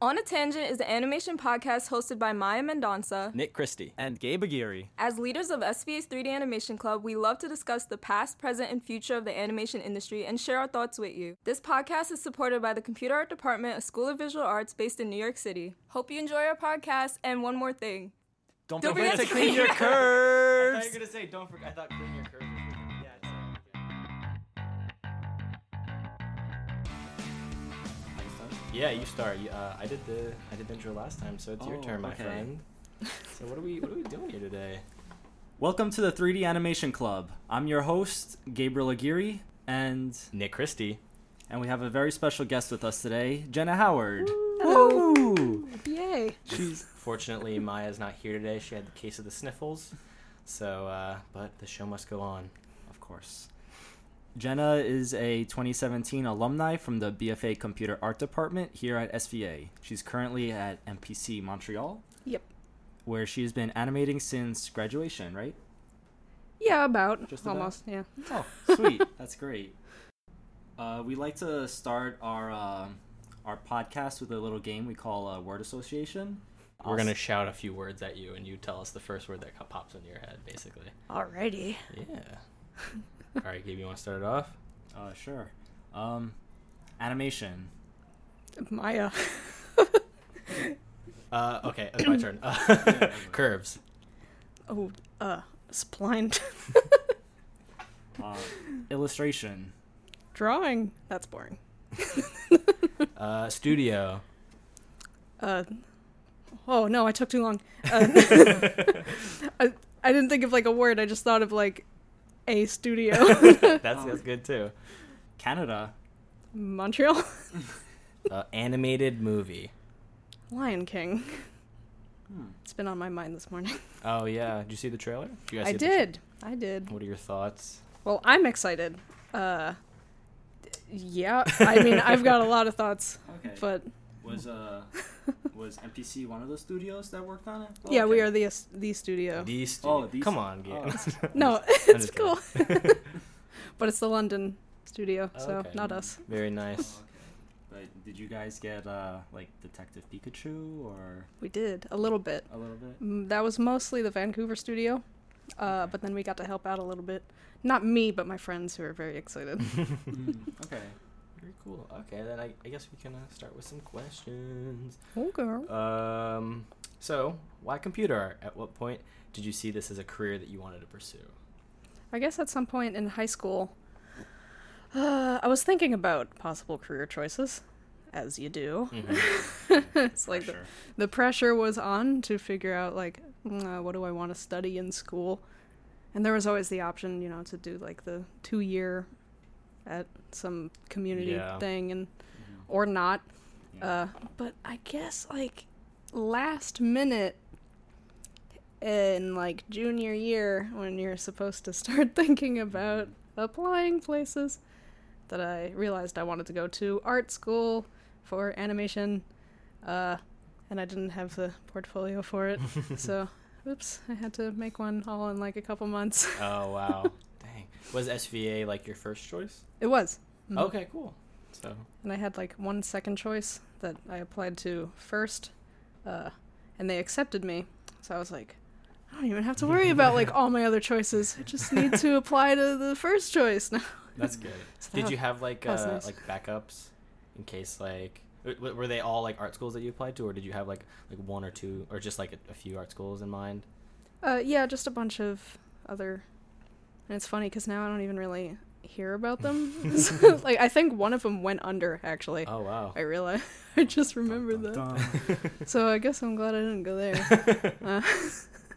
On a Tangent is an animation podcast hosted by Maya Mendonça. Nick Christie. And Gabe Aguirre. As leaders of SVA's 3D Animation Club, we love to discuss the past, present, and future of the animation industry and share our thoughts with you. This podcast is supported by the Computer Art Department, a school of visual arts based in New York City. Hope you enjoy our podcast, and one more thing. Don't, Don't forget, forget to to clean your curves. I thought you were gonna say don't forget. I thought clean your Yeah, you start. Uh, I did the I did the intro last time, so it's your Oh, turn, my okay. friend. So what are we what are we doing here today? Welcome to the 3D Animation Club. I'm your host, Gabriel Aguirre, and Nick Christie. and we have a very special guest with us today, Jenna Howard. Hello. Woo! Yay. She's Fortunately, Maya's not here today. She had the case of the sniffles. So, uh, but the show must go on. Of course. Jenna is a 2017 alumni from the BFA Computer Art Department here at SVA. She's currently at MPC Montreal, Yep. where she's been animating since graduation, right? Yeah, about. Just about? Almost, yeah. Oh, sweet. That's great. Uh, we like to start our uh, our podcast with a little game we call uh, word association. We're gonna shout a few words at you, and you tell us the first word that pops into your head, basically. Alrighty. Yeah. All right, Gabe, you want to start it off? Uh, sure. Um, animation. Maya. Uh, okay, it's my turn. Uh, curves. oh, uh, splined. Uh, illustration. Drawing. That's boring. Uh, studio. Uh, oh no, I took too long. Uh, I, I didn't think of like a word. I just thought of like a studio. That's that's good too. Canada. Montreal. Uh, animated movie. Lion King. Hmm. It's been on my mind this morning. Oh yeah, did you see the trailer? Did you guys I see the tra- did. I did. what are your thoughts? Well, I'm excited. Uh, yeah. I mean, I've got a lot of thoughts, Okay. but was uh was MPC one of those studios that worked on it? yeah, we are the the studio. The Oh, studio. the Come stu- on, Gabe. oh. No, it's cool. but it's the London studio, so Okay. not us. Very Oh, nice. okay. But did you guys get uh like Detective Pikachu or We did a little bit. a little bit? Mm, That was mostly the Vancouver studio, uh, Okay. but then we got to help out a little bit. Not me, but my friends who are very excited. Mm, okay. Very cool. Okay, then I, I guess we can uh, start with some questions. okay. Um, so why computer art? At what point did you see this as a career that you wanted to pursue? I guess at some point in high school, uh, I was thinking about possible career choices, as you do. Mhm. it's like the, Pressure. the pressure was on to figure out like mm, uh, what do I want to study in school, and there was always the option, you know, to do like the two year at some community Yeah. thing and Mhm. or not. Uh, but I guess like last minute in like junior year when you're supposed to start thinking about applying places that I realized I wanted to go to art school for animation uh, and I didn't have the portfolio for it. so oops, I had to make one all in like a couple months. oh wow. Was SVA like your first choice? it was. Mhm. Okay, cool. So and I had like one second choice that I applied to first, uh, and they accepted me. So I was like, I don't even have to worry about like all my other choices. I just need to apply to the first choice now. that's good. So Did that- you have like uh, nice. like backups in case like were they all like art schools that you applied to, or did you have like like one or two, or just like a, a few art schools in mind? Uh, yeah, just a bunch of other. And it's funny because now I don't even really hear about them. So, like I think one of them went under actually. Oh wow. I realize. I just remembered that. Dun, dun. So I guess I'm glad I didn't go there. Uh,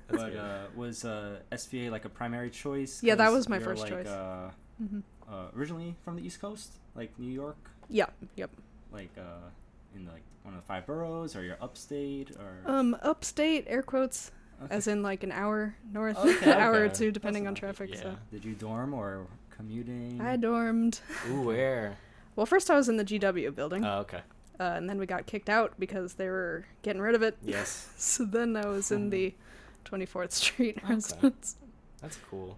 but uh, was uh, SVA like a primary choice? Yeah, that was my you're, first like, choice. Uh, mhm. uh, originally from the East Coast, like New York, Yeah. Yep. like uh, in like one of the five boroughs, or you're upstate, or Um, upstate air quotes Okay. As in like an hour north, Okay, hour or two depending on not- traffic. So Did you dorm or commuting? I dormed. Ooh, where? Well, first I was in the GW building, Oh, okay. uh, and then we got kicked out because they were getting rid of it. Yes, So then I was in the 24th Street Okay. residence. that's cool.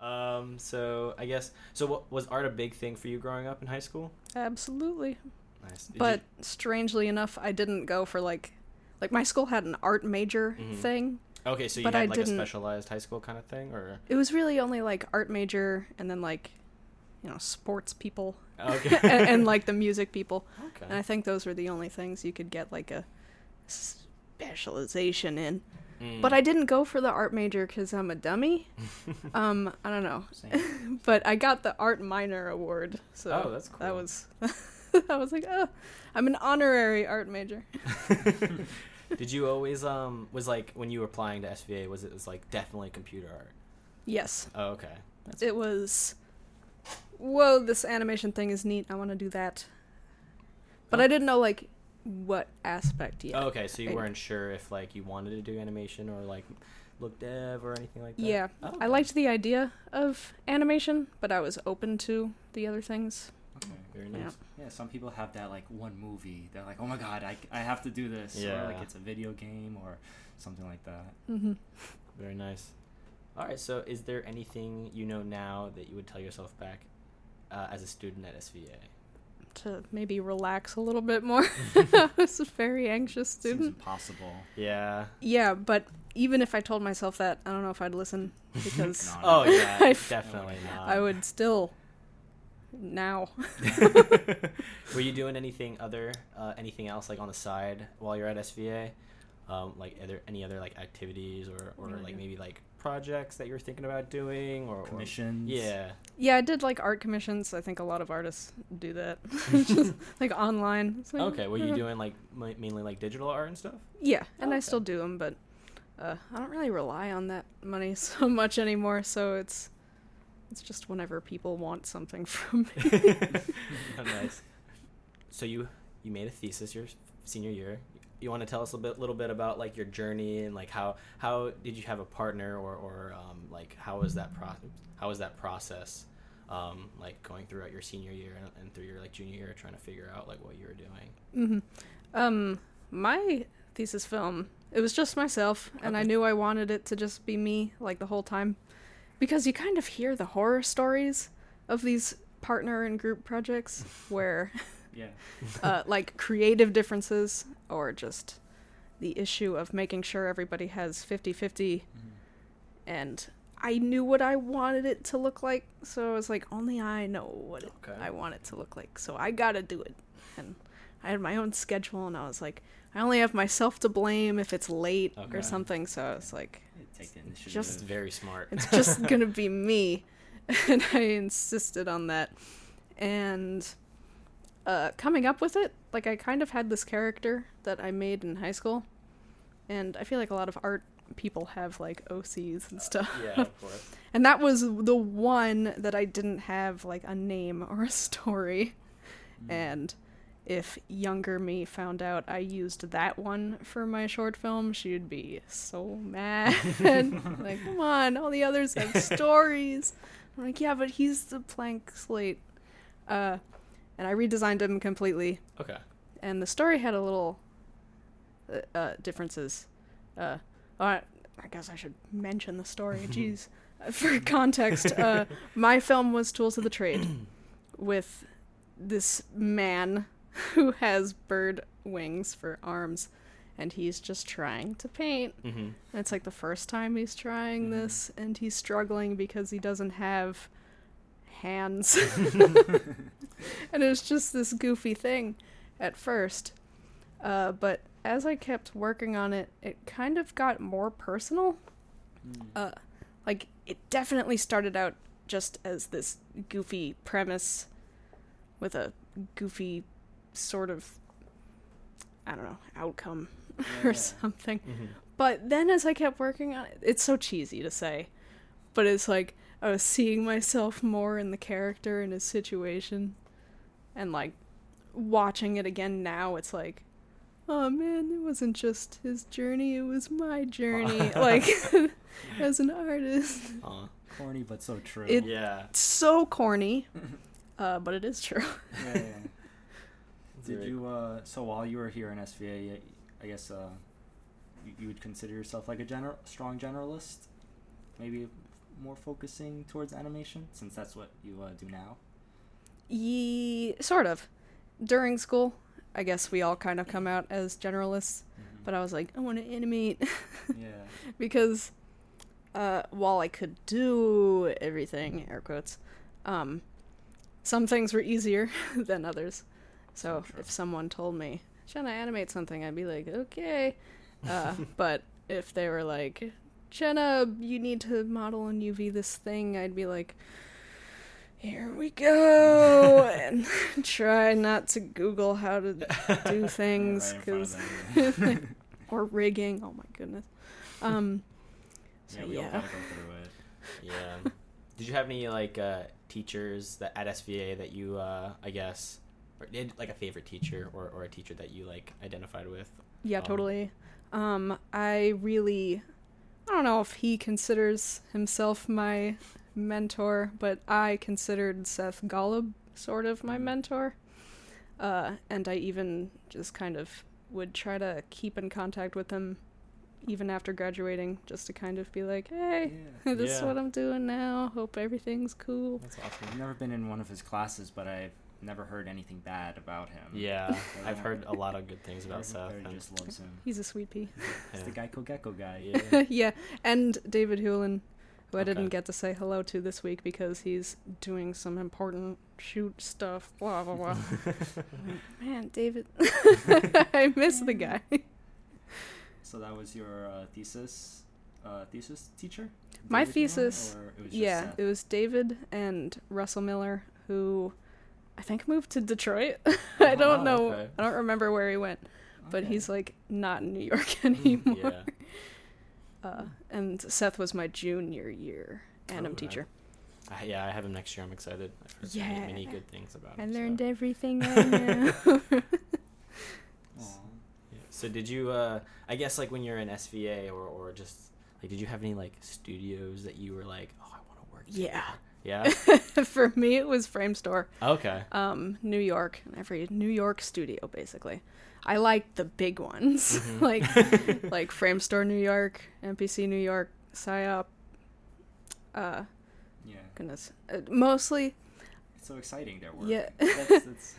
Um, so I guess so. What was art a big thing for you growing up in high school? Absolutely. Nice. Did but strangely enough, I didn't go for like, like my school had an art major Mhm. thing. okay, so you but had I like didn't- a specialized high school kind of thing, or It was really only like art major and then like, you know, sports people okay, and, and like the music people. Okay. And I think those were the only things you could get like a specialization in. Mm. But I didn't go for the art major because I'm a dummy. um, I don't know. But I got the art minor award, so Oh, that's cool. that was. I was like, oh, I'm an honorary art major. Did you always um was like when you were applying to SVA was it was like definitely computer art? Yes, Oh, okay. That's it was. Whoa, this animation thing is neat. I want to do that. But Oh. I didn't know like what aspect yet. Oh, okay, so you I- weren't sure if like you wanted to do animation or like look dev or anything like that. Yeah, Oh, I liked the idea of animation, but I was open to the other things. Okay. Very Yeah. nice. Yeah, some people have that like one movie. They're like, oh my god, I, I have to do this. Or Yeah. like it's a video game or something like that. Mm-hmm. Very nice. All right, so is there anything you know now that you would tell yourself back uh, as a student at SVA? To maybe relax a little bit more. I was a very anxious Seems student. impossible. Yeah. Yeah, but even if I told myself that, I don't know if I'd listen because Oh yeah, I- definitely not. I would still now. Were you doing anything other, uh, anything else like on the side while you're at SVA? Um, like are there any other like activities or, or Yeah. like maybe like projects that you're thinking about doing or or- Commissions. Yeah. Yeah, I did like art commissions. I think a lot of artists do that, just like online. Like, Okay. Were you uh, doing like ma- mainly like digital art and stuff? Yeah, and I Okay. still do them, but uh, I don't really rely on that money so much anymore. So it's it's just whenever people want something from me. Oh, nice. So you you made a thesis your senior year. You want to tell us a bit, little bit about like your journey and like how how did you have a partner or or um, like how was that pro- how was that process um, like going throughout your senior year and, and through your like junior year trying to figure out like what you were doing. hmm Um, my thesis film, it was just myself, and I knew I wanted it to just be me like the whole time, because you kind of hear the horror stories of these partner and group projects where Yeah. uh, like creative differences or just the issue of making sure everybody has 50-50 and I knew what I wanted it to look like, so I was like, only I know what it, Okay. I want it to look like, so I gotta do it. And I had my own schedule, and I was like, I only have myself to blame if it's late Okay. or something, so I was like, Take the initiative. Just- It's very smart. it's just gonna be me, and I insisted on that. And uh, coming up with it, like I kind of had this character that I made in high school, and I feel like a lot of art people have like OCs and stuff. yeah, of course. And that was the one that I didn't have like a name or a story. Mm. And if younger me found out I used that one for my short film, she'd be so mad. like, come on, all the others have stories. I'm like, yeah, but he's the blank slate. Uh, and I redesigned him completely. Okay. And the story had a little uh, uh, differences. Uh, I, I guess I should mention the story. Jeez. For context, uh, my film was Tools of the Trade with this man who has bird wings for arms and he's just trying to paint. Mm-hmm. And it's like the first time he's trying Mhm. this and he's struggling because he doesn't have hands. and it was just this goofy thing at first. Uh, but as I kept working on it, it kind of got more personal. Mm. Uh, like, it definitely started out just as this goofy premise with a goofy sort of, I don't know, outcome or Yeah. something. Mm-hmm. But then as I kept working on it, it's so cheesy to say, but it's like I was seeing myself more in the character and his situation, and like watching it again now, it's like, oh man, it wasn't just his journey; it was my journey. like as an artist, Uh, Corny but so true. It- yeah. so corny, uh, but it is true. yeah, yeah. Did Very you uh so while you were here in SVA, I guess uh you, you would consider yourself like a gener- strong generalist? Maybe more focusing towards animation since that's what you uh, do now. Ye sort of. during school, I guess we all kind of come out as generalists, but I was like, I want to animate yeah. because uh, while I could do everything, air quotes, um, some things were easier than others. So if someone told me, Jenna, animate something, I'd be like, okay. Uh, but if they were like, Jenna, you need to model and UV this thing, I'd be like, here we go, and try not to Google how to do things Right in front because or rigging. Oh my goodness. Um, so yeah, we all yeah. gotta through it. Yeah. Did you have any like uh, teachers that at SVA that you uh, I guess or did like a favorite teacher or, or a teacher that you like identified with? Yeah, Um, totally. Um, I really, I don't know if he considers himself my mentor, but I considered Seth Golub sort of my Mhm. mentor. Uh, and I even just kind of would try to keep in contact with him even after graduating, just to kind of be like, hey, Yeah. this is what I'm doing now. Hope everything's cool. That's awesome. I've never been in one of his classes, but I've never heard anything bad about him. Yeah, So I've heard a lot of good things about Seth. Everybody just loves him. He's a sweet pea. He's the yeah. Geico Gecko guy. Yeah. yeah, and David Hewlin, who I Okay. didn't get to say hello to this week because he's doing some important shoot stuff. Blah blah blah. Man, David, I miss the guy. So that was your uh, thesis, uh, thesis teacher. My David Newman, thesis- or it was just yeah, Seth? it was David and Russell Miller who I think moved to Detroit. I don't Oh, know. okay. I don't remember where he went, but Okay. he's like not in New York anymore. yeah. Uh, and Seth was my junior year anim Oh, teacher. I, yeah, I have him next year. I'm excited. I've heard so many, many good things about I him. so- learned everything I know. Yeah. So did you? Uh, I guess like when you're in SVA or or just like, did you have any like studios that you were like, oh, I want to work? Yeah. there"? Yeah. For me, it was Framestore, okay. um, New York, every New York studio, basically. I like the big ones, Mhm. like like Framestore New York, MPC New York, PSYOP. Uh, Yeah, goodness, uh, mostly, it's so exciting their work. Yeah. That's, that's,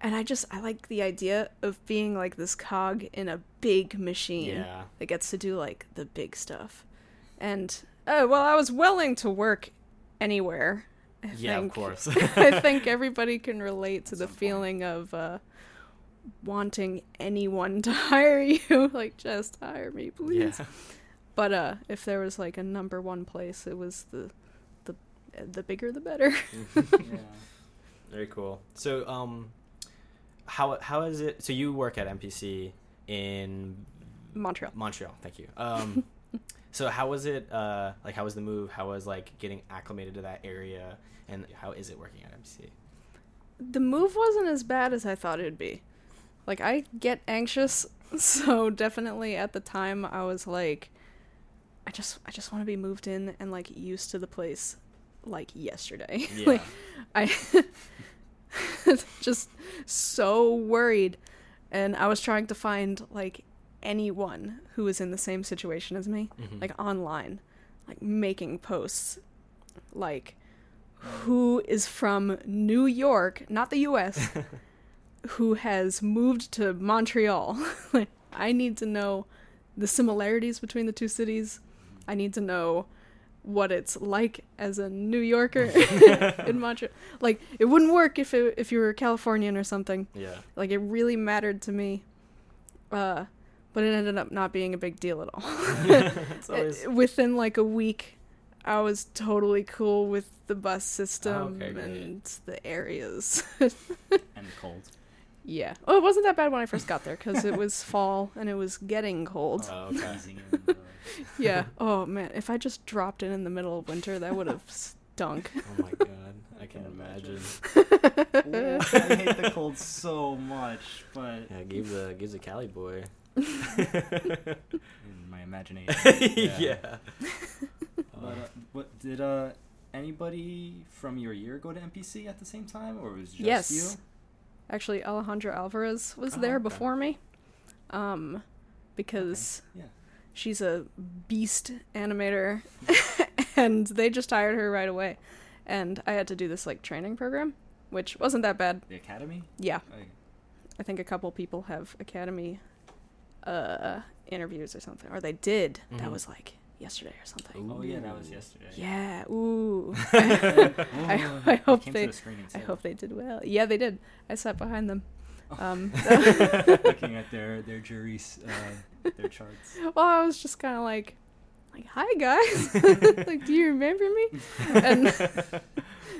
and I just I like the idea of being like this cog in a big machine Yeah. that gets to do like the big stuff, and oh well, I was willing to work anywhere. I Yeah, of course. I think everybody can relate to the some point. feeling of uh, wanting anyone to hire you. like, just hire me, please. Yeah. But uh, if there was like a number one place, it was the the the bigger the better. yeah. Very cool. So, um, how how is it? So you work at MPC in Montreal. Montreal. Thank you. Um, so how was it? Uh, like how was the move? How was like getting acclimated to that area? And how is it working at MPC? The move wasn't as bad as I thought it'd be. Like I get anxious, so definitely at the time I was like, I just I just want to be moved in and like used to the place, like yesterday. Yeah. like I just so worried and I was trying to find like anyone who is in the same situation as me Mhm. like online like making posts like who is from New York not the US who has moved to Montreal like I need to know the similarities between the two cities I need to know what it's like as a New Yorker in Montreal. Like it wouldn't work if it, if you were a Californian or something. yeah. Like it really mattered to me. Uh, but it ended up not being a big deal at all. it's always Within like a week, I was totally cool with the bus system Oh, okay, great. and the areas. And the cold. yeah. Oh, it wasn't that bad when I first got there because it was fall and it was getting cold. Oh, okay. Freezing in the- yeah. Oh man, if I just dropped in in the middle of winter, that would have stunk. Oh my god, I can can imagine. Ooh, I hate the cold so much, but Yeah, gives a gives a Cali boy. in my imagination. yeah. But, uh, what did uh anybody from your year go to MPC at the same time, or was it just Yes. you? Actually, Alejandra Alvarez was Oh, there okay. before me. Um, because Yeah. she's a beast animator, and they just hired her right away. And I had to do this like training program which wasn't that bad. The Academy? Yeah, Oh, yeah. I think a couple people have Academy uh, interviews or something, or they did. That Mhm. was like yesterday or something. Oh yeah, that was yesterday. Yeah. Ooh. Oh, I, I hope they. The I hope they did well. Yeah, they did. I sat behind them. Um, Looking at their their juries, uh, their charts. well, I was just kind of like, like, hi guys, like, do you remember me? And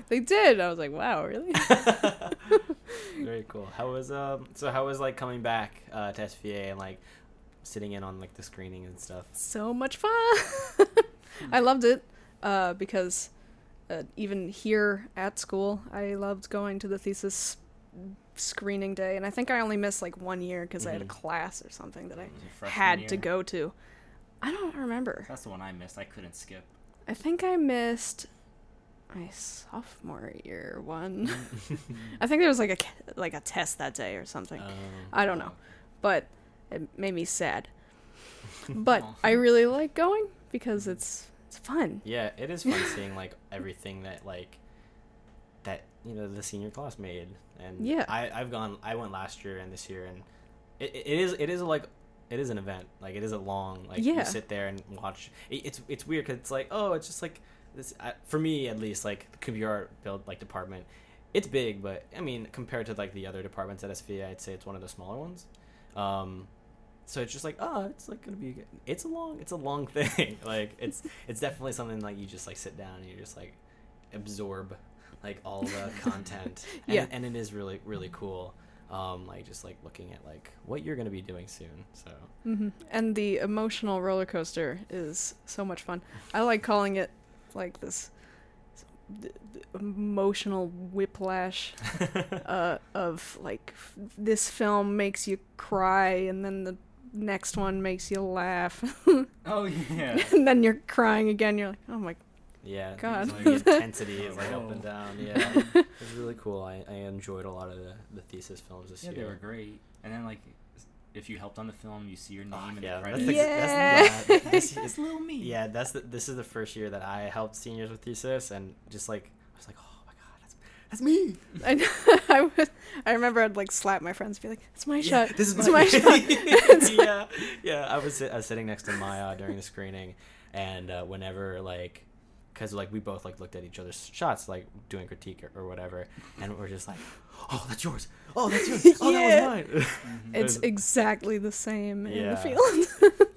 they did. I was like, wow, really? Very cool. How was um? So how was like coming back uh, to SVA and like sitting in on like the screening and stuff? so much fun. I loved it uh, because uh, even here at school, I loved going to the thesis screening day, and I think I only missed like one year because I had a Mhm. class or something that I Was it freshman had to go to. I don't remember. That's the one I missed. I couldn't skip. I think I missed my sophomore year one. I think there was like a like a test that day or something. Um, I don't know, but it made me sad. But. I really like going because it's it's fun. yeah, it is fun seeing like everything that like that you know the senior class made, and Yeah. I I've gone. I went last year and this year, and it, it is it is like it is an event. Like it is a long like Yeah. you sit there and watch. It, it's it's weird because it's like oh it's just like this I, for me at least like the computer art build like department. It's big, but I mean compared to like the other departments at SVA, I'd say it's one of the smaller ones. Um, so it's just like oh it's like gonna be it's a long it's a long thing like it's it's definitely something like you just like sit down and you just like absorb like all the content and, Yeah. and it is really really cool um like just like looking at like what you're gonna be doing soon so mm-hmm. And the emotional roller coaster is so much fun. I like calling it like this th- th- emotional whiplash uh, of like f- this film makes you cry and then the next one makes you laugh Oh yeah. and then you're crying again you're like oh my yeah God. the intensity is like up Oh. and down yeah it's really cool I, I enjoyed a lot of the, the thesis films this yeah, year they were great. And then like, if you helped on the film, you see your name Oh, in yeah, the that's credits. the, Yeah. that's, yeah, this it's little me. Yeah, that's the, this is the first year that I helped seniors with thesis, and just like I was like, oh my god, that's that's me. I, I, would, I remember I'd like slap my friends and be like it's my Yeah, shot This is it's my, my shot yeah, yeah. I was I was sitting next to Maya during the screening, and uh, whenever like, because like we both like looked at each other's shots, like doing critique or, or whatever, and we're just like, oh, that's yours. Oh, that's yours. Oh, Yeah. that was mine. Mhm. it's exactly the same in the field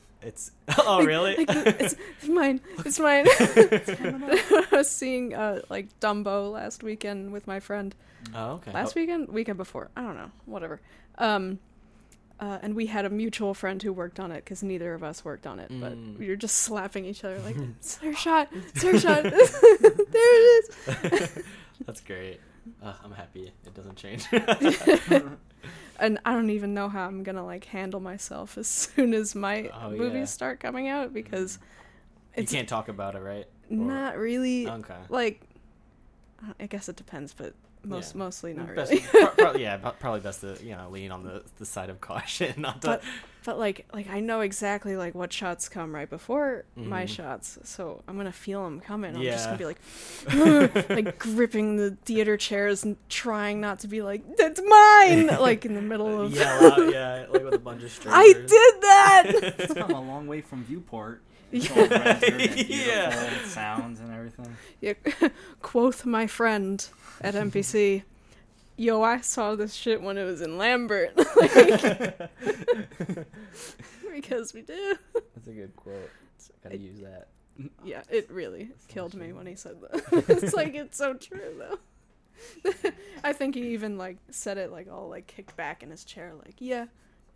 it's oh really? Like, it's, it's mine. It's mine. I was seeing uh, like Dumbo last weekend with my friend. oh okay. Last weekend, weekend before. I don't know. Whatever. Um, uh, and we had a mutual friend who worked on it because neither of us worked on it. But Mm. we were just slapping each other like, "It's her shot. It's her shot. there it is." That's great. Uh, I'm happy it doesn't change. And I don't even know how I'm gonna like handle myself as soon as my Oh, movies yeah. start coming out because you it's can't talk about it, right? not really Okay. like I guess it depends, but most Yeah. mostly not Best- really. pro- pro- yeah, probably best to you know lean on the, the side of caution, not to. But but like like I know exactly like what shots come right before my Mhm. shots, so I'm gonna feel them coming. I'm just gonna be like like gripping the theater chairs and trying not to be like that's mine, like in the middle of. yell out, yeah, like with a bunch of strangers. I did that. It's come a long way from Viewport. Yeah. all rendered and beautiful Yeah. sounds and everything. yeah. Quoth my friend at MPC. Yo, I saw this shit when it was in Lambert. Like, because we did. That's a good quote. Gotta use that. Yeah, it really That's killed me when he said that. it's like it's so true though. I think he even like said it like all like kicked back in his chair, like, yeah,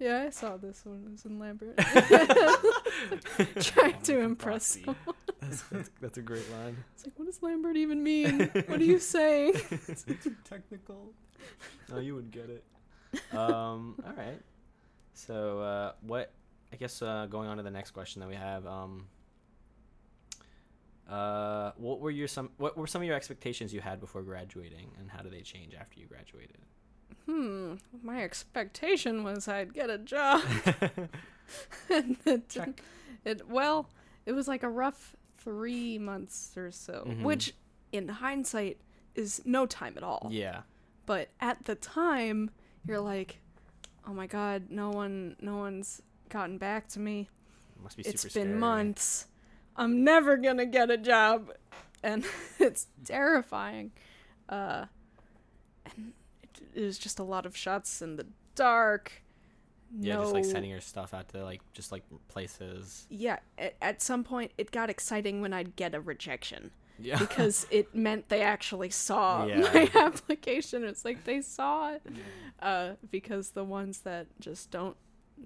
yeah, I saw this one. it was in Lambert. Trying to impress proxy. someone. That's, that's, that's a great line. It's like, what does Lambert even mean? What are you saying? it's too technical. No, you wouldn't get it. Um. all right. So, uh, what? I guess uh, going on to the next question that we have. Um. Uh, what were your some? What were some of your expectations you had before graduating, and how did they change after you graduated? Hmm, my expectation was I'd get a job. and it, Check. it well, it was like a rough three months or so, Mhm. which in hindsight is no time at all. Yeah. but at the time, you're like, "Oh my god, no one no one's gotten back to me. Must be It's been scary. months. I'm never going to get a job." And it's terrifying. Uh and it, was just a lot of shots in the dark. Yeah, no, just like sending your stuff out to like just like places. yeah, at, at some point it got exciting when I'd get a rejection Yeah. because it meant they actually saw Yeah. my application. It's like they saw it. Uh, because the ones that just don't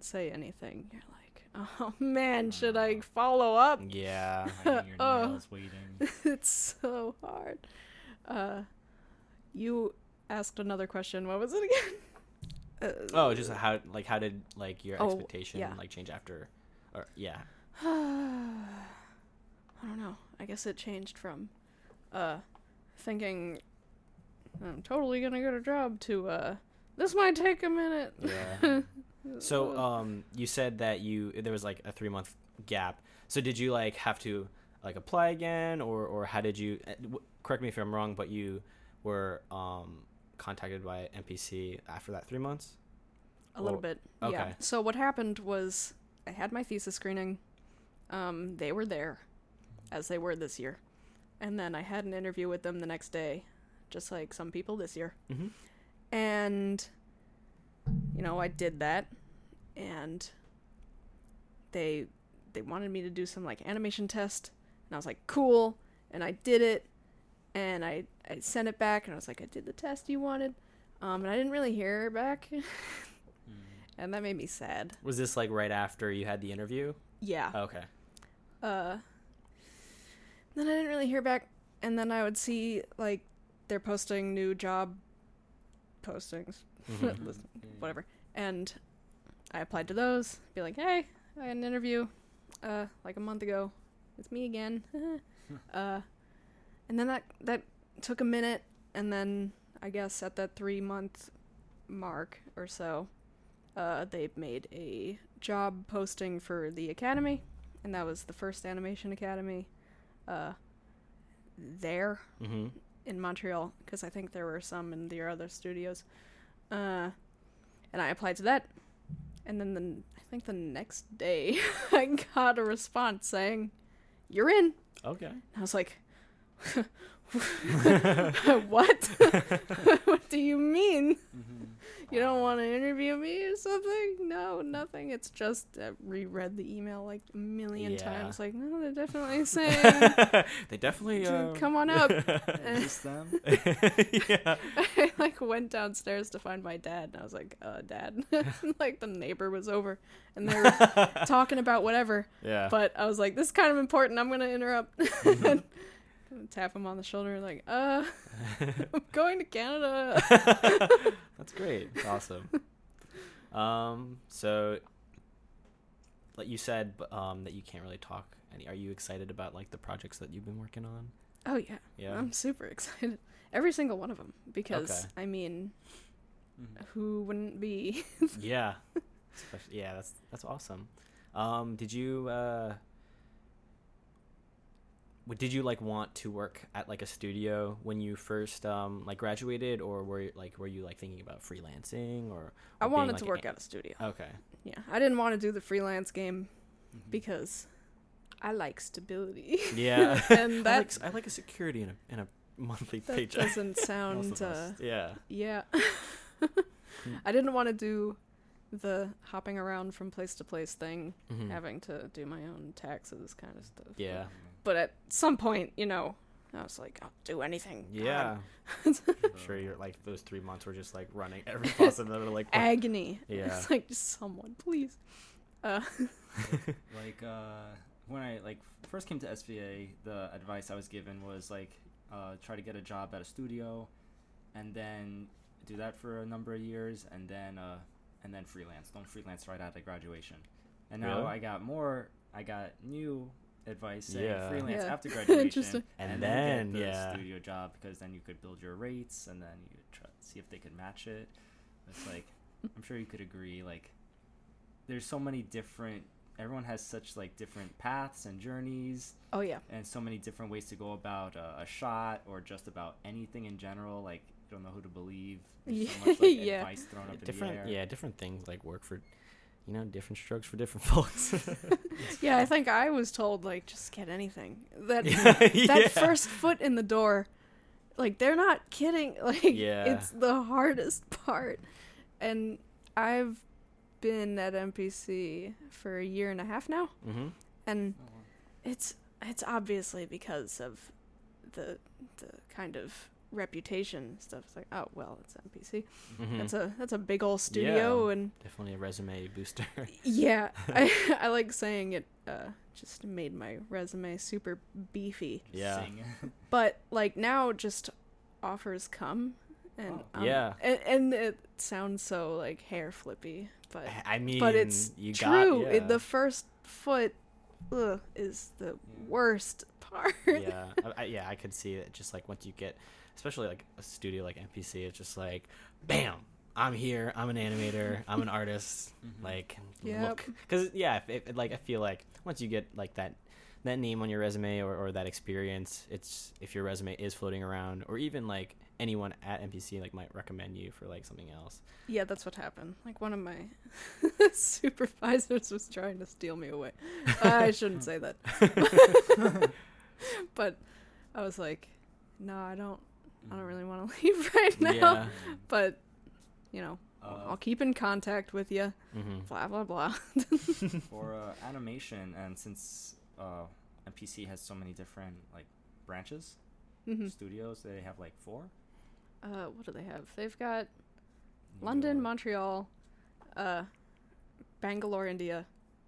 say anything, you're like, oh man, should I follow up? yeah. Oh. nails, waiting. it's so hard. Uh, you asked another question. What was it again? Uh, Oh, just how like how did like your Oh, expectation yeah. like change after, or yeah. I don't know. I guess it changed from uh thinking I'm totally gonna get a job to uh this might take a minute. Yeah. So, um, you said that you there was like a three month gap. So did you like have to like apply again, or or how did you? uh, Correct me if I'm wrong, but you were um contacted by MPC after that three months. a little Or- bit. Yeah. okay. So what happened was I had my thesis screening. Um, they were there, as they were this year, and then I had an interview with them the next day, just like some people this year. Mm-hmm. and you know i did that and they they wanted me to do some like animation test and i was like cool and i did it and i i sent it back and i was like i did the test you wanted um and i didn't really hear back and that made me sad Was this like right after you had the interview? yeah Okay. uh then i didn't really hear back and then i would see like they're posting new job postings Mhm. Whatever. And I applied to those. Be like, hey, I had an interview, uh, like a month ago. It's me again. uh, and then that that took a minute, and then I guess at that three month mark or so, uh, they made a job posting for the academy, and that was the first animation academy, uh, there Mm-hmm. in Montreal because I think there were some in the other studios. Uh, and I applied to that, and then the, I think the next day I got a response saying, "You're in." Okay. And I was like, "What? what do you mean? You don't want to interview me or something?" No, nothing. It's just I reread the email like a million Yeah. times. Like, no, they're definitely saying, they definitely uh, "Come on up." Just them? yeah. I like went downstairs to find my dad, and I was like, "Uh, dad," like the neighbor was over, and they were talking about whatever. Yeah. But I was like, "This is kind of important. I'm gonna interrupt." Mm-hmm. and tap him on the shoulder, like, "Uh, I'm going to Canada." That's great. That's awesome. um, so, like you said, um, that you can't really talk. Any? Are you excited about like the projects that you've been working on? oh yeah, Yeah. I'm super excited. Every single one of them, because Okay. I mean, Mhm. who wouldn't be? yeah. Especially, yeah. That's that's awesome. Um, did you uh, w- did you like want to work at like a studio when you first um like graduated, or were you, like were you like thinking about freelancing or? I or being, wanted like, to an work a- at a studio. Okay. Yeah, I didn't want to do the freelance game Mhm. because I like stability. Yeah. and that's I like, I like a security in a in a monthly paycheck. that paycheck. doesn't sound uh, yeah. yeah i didn't want to do the hopping around from place to place thing Mhm. having to do my own taxes kind of stuff Yeah. But at some point you know i was like i'll do anything Yeah. I'm sure you're like those three months were just like running every possibility like agony Yeah. it's like just someone please uh like uh when i like first came to sva the advice i was given was like uh try to get a job at a studio and then do that for a number of years and then uh and then freelance don't freelance right out of graduation and now Really? i got more i got new advice saying Yeah. freelance Yeah. after graduation Interesting. And then, then, get the yeah. studio job because then you could build your rates and then you try see if they could match it it's like i'm sure you could agree like there's so many different everyone has such like different paths and journeys oh yeah and so many different ways to go about uh, a shot or just about anything in general like it don't know who to believe. There's so Yeah, much like, yeah. advice thrown up in the different air. yeah different things like work for you know different strokes for different folks Yeah, I think I was told like just get anything. That Yeah, that yeah. first foot in the door, like they're not kidding. Like Yeah. it's the hardest part. And I've been at MPC for a year and a half now, hmm and it's it's obviously because of the the kind of reputation stuff. It's like, oh well, it's MPC. hmm That's a that's a big old studio Yeah. and definitely a resume booster yeah, I I like saying it uh just made my resume super beefy. Yeah. But like now just offers come and Oh. um, Yeah. and, and it sounds so like hair flippy, but i mean but it's you true. got, It, the first foot ugh, is the worst part. yeah I, I, yeah i could see it just like once you get especially like a studio like mpc it's just like bam i'm here i'm an animator i'm an artist Mhm. like Yep. look because yeah if, if, like i feel like once you get like that that name on your resume or, or that experience it's if your resume is floating around or even like anyone at mpc like might recommend you for like something else Yeah, that's what happened. Like one of my supervisors was trying to steal me away. I shouldn't say that. but I was like, no, I don't I don't really want to leave right now. yeah But you know, Uh, I'll keep in contact with you. hmm Blah blah blah. for uh, animation, and since uh, MPC has so many different like branches, Mhm. studios, they have like four. Uh, what do they have? They've got New London, York. Montreal, uh, Bangalore, India,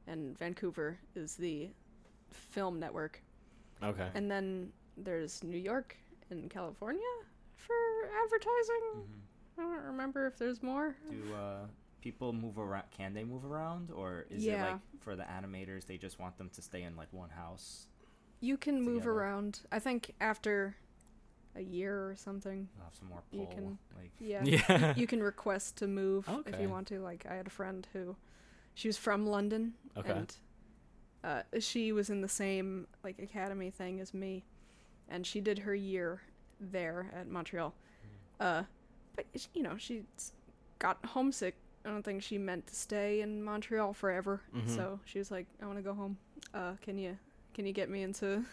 and Vancouver is the film network. okay And then there's New York and California for advertising. Mhm. I don't remember if there's more. Do uh, people move around? Can they move around, or is it like for the animators they just want them to stay in like one house? You can move around. I think after a year or something. They'll have some more You pull. can- like Yeah. yeah You can request to move if you want to. Like I had a friend who she was from London okay and uh, she was in the same like academy thing as me and she did her year there at Montreal. Uh but you know, she's got homesick. I don't think she meant to stay in Montreal forever. Mhm. So she was like, I want to go home. Uh can you can you get me into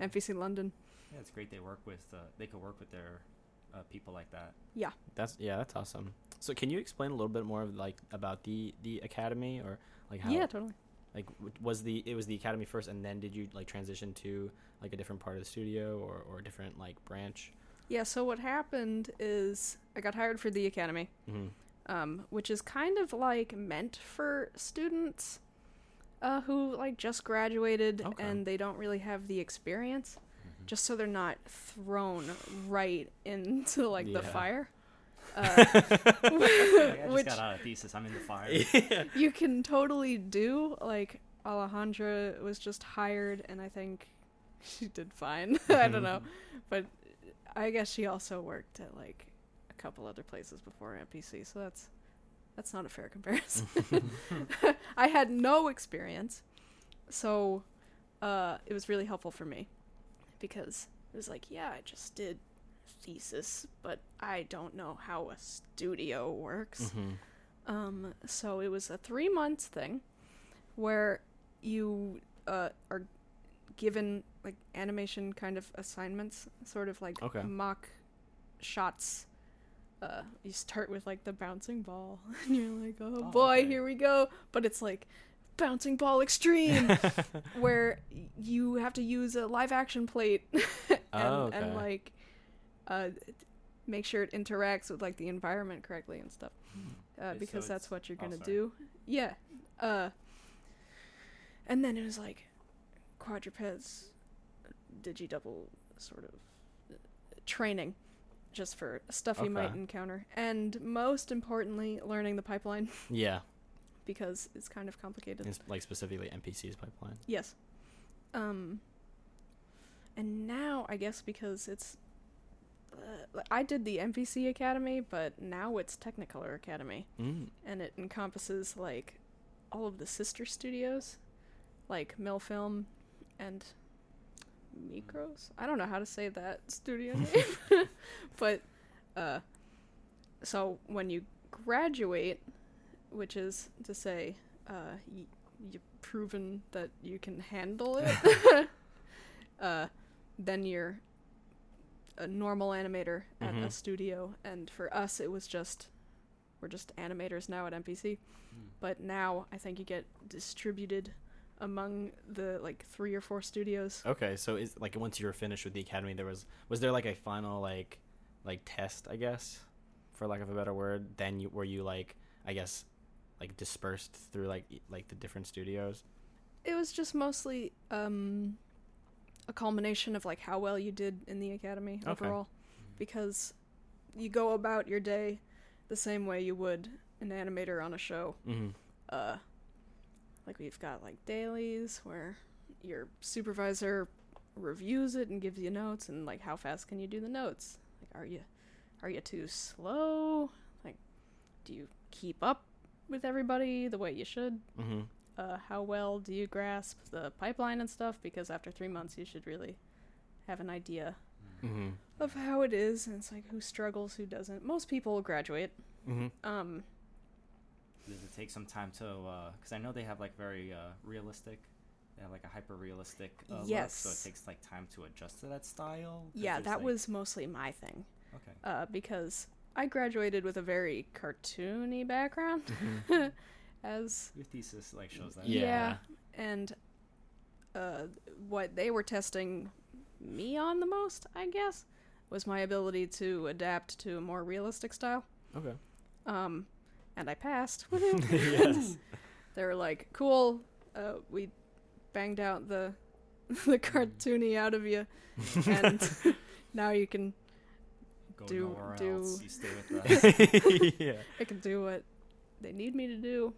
yeah. MPC London? Yeah, it's great they work with. Uh, they could work with their uh, people like that. Yeah. That's yeah, that's awesome. So can you explain a little bit more of like about the the academy or like how Yeah, totally. like was the it was the academy first and then did you like transition to like a different part of the studio or or a different like branch? Yeah, so what happened is I got hired for the academy. hmm um, which is kind of like meant for students uh, who like just graduated Okay. and they don't really have the experience, Mhm. just so they're not thrown right into like the fire. Uh, I just which got out of thesis. I'm in the fire. yeah. you can totally do. Like Alejandra was just hired, and I think she did fine. I don't know, but I guess she also worked at like a couple other places before MPC, so that's that's not a fair comparison. I had no experience, so uh, it was really helpful for me because it was like, yeah, I just did thesis, but I don't know how a studio works. hmm Um, so it was a three months thing where you uh, are given like animation kind of assignments, sort of like Okay. mock shots. Uh, you start with like the bouncing ball, and you're like, oh, Oh, boy, okay. here we go. But it's like bouncing ball extreme, where you have to use a live action plate and, Oh, and like uh, make sure it interacts with like the environment correctly and stuff uh, Okay, because so that's what you're oh, gonna sorry. do. Yeah. Uh, and then it was like quadrupeds, digi double sort of uh, training, just for stuff you might encounter, and most importantly, learning the pipeline yeah, because it's kind of complicated. it's like specifically MPC's pipeline. Yes. Um. And now I guess because it's, uh, I did the MPC Academy, but now it's Technicolor Academy, Mm. and it encompasses like all of the sister studios, like Mill Film and Mikros. I don't know how to say that studio name, but Uh, so when you graduate, which is to say, uh, y- you've proven that you can handle it, uh, then you're a normal animator at a Mhm. studio. And for us, it was just we're just animators now at MPC, Mm. But now I think you get distributed among the like three or four studios. Okay, so is like once you were finished with the academy, there was was there like a final like like test, I guess, for lack of a better word? Then you were you like I guess like dispersed through like like the different studios. It was just mostly um, a culmination of like how well you did in the academy Okay. overall, because you go about your day the same way you would an animator on a show. Mm-hmm. Uh, like we've got like dailies where your supervisor reviews it and gives you notes, and like how fast can you do the notes? Like, are you are you too slow? Like, do you keep up with everybody the way you should? Mm-hmm. uh, how well do you grasp the pipeline and stuff? Because after three months, you should really have an idea Mm-hmm. of how it is. And it's like who struggles, who doesn't. Most people graduate. Mm-hmm. Um, Does it take some time to? Because I know they have like very uh, realistic. They have like a hyper realistic. Uh, look, so it takes like time to adjust to that style. yeah, that like- was mostly my thing. okay. Uh, because I graduated with a very cartoony background, Mm-hmm. as Your thesis like shows that. Yeah. and uh, what they were testing me on the most, I guess, was my ability to adapt to a more realistic style. Okay. Um, and I passed. yes. they were like, "Cool, uh, we banged out the the cartoony out of you, and now you can Go do- do- else. You stay with us. yeah. I can do what they need me to do."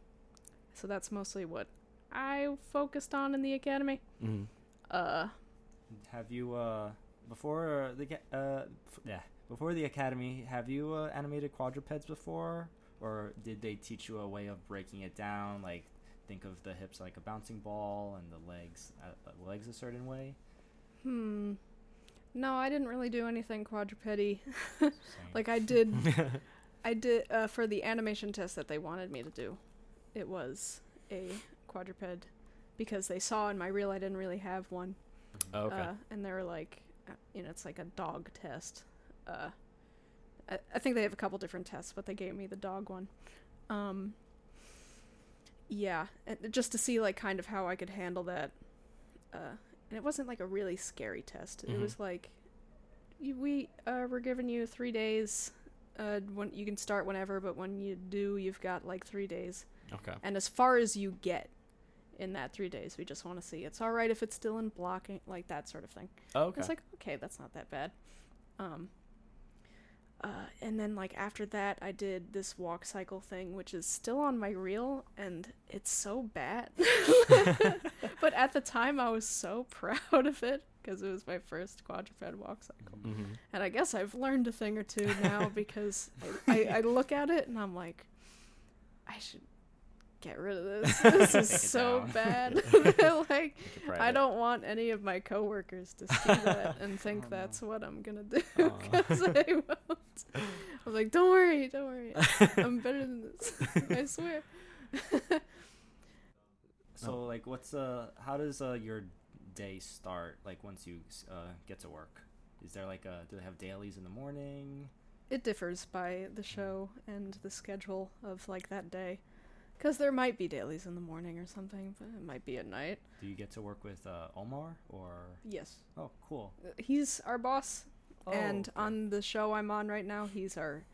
So that's mostly what I focused on in the academy. Mm-hmm. Uh, have you uh before the uh f- yeah before the academy have you uh, animated quadrupeds before or did they teach you a way of breaking it down like think of the hips like a bouncing ball and the legs uh, uh, legs a certain way hmm. No, I didn't really do anything quadrupedy. Like I did I did uh, for the animation test that they wanted me to do. It was a quadruped because they saw in my reel I didn't really have one. Oh, okay. Uh, and they were like, uh, you know, it's like a dog test. Uh, I, I think they have a couple different tests, but they gave me the dog one. Um, yeah, and just to see like kind of how I could handle that. Uh, and it wasn't like a really scary test. It Mhm. was like, we uh, we're giving you three days. Uh, when you can start whenever, but when you do, you've got like three days. okay. And as far as you get in that three days, we just want to see it's all right if it's still in blocking, like that sort of thing. Oh, okay. It's like, okay, that's not that bad. Um, uh, and then like after that, I did this walk cycle thing, which is still on my reel, and it's so bad. but at the time, I was so proud of it because it was my first quadruped walk cycle. mm-hmm. And I guess I've learned a thing or two now because I, I, I look at it and I'm like, I should get rid of this. This is so down. bad. like, I don't want any of my coworkers to see that and think Oh, no. that's what I'm gonna do Aw. because I won't. I'm like, don't worry, don't worry. I'm better than this. I swear. so Oh. like what's uh how does uh your day start like once you uh get to work is there like a do they have dailies in the morning It differs by the show and the schedule of like that day. Because there might be dailies in the morning or something, but it might be at night. do you get to work with uh omar or Yes. oh cool Uh, He's our boss, and Oh, okay. on the show I'm on right now, he's our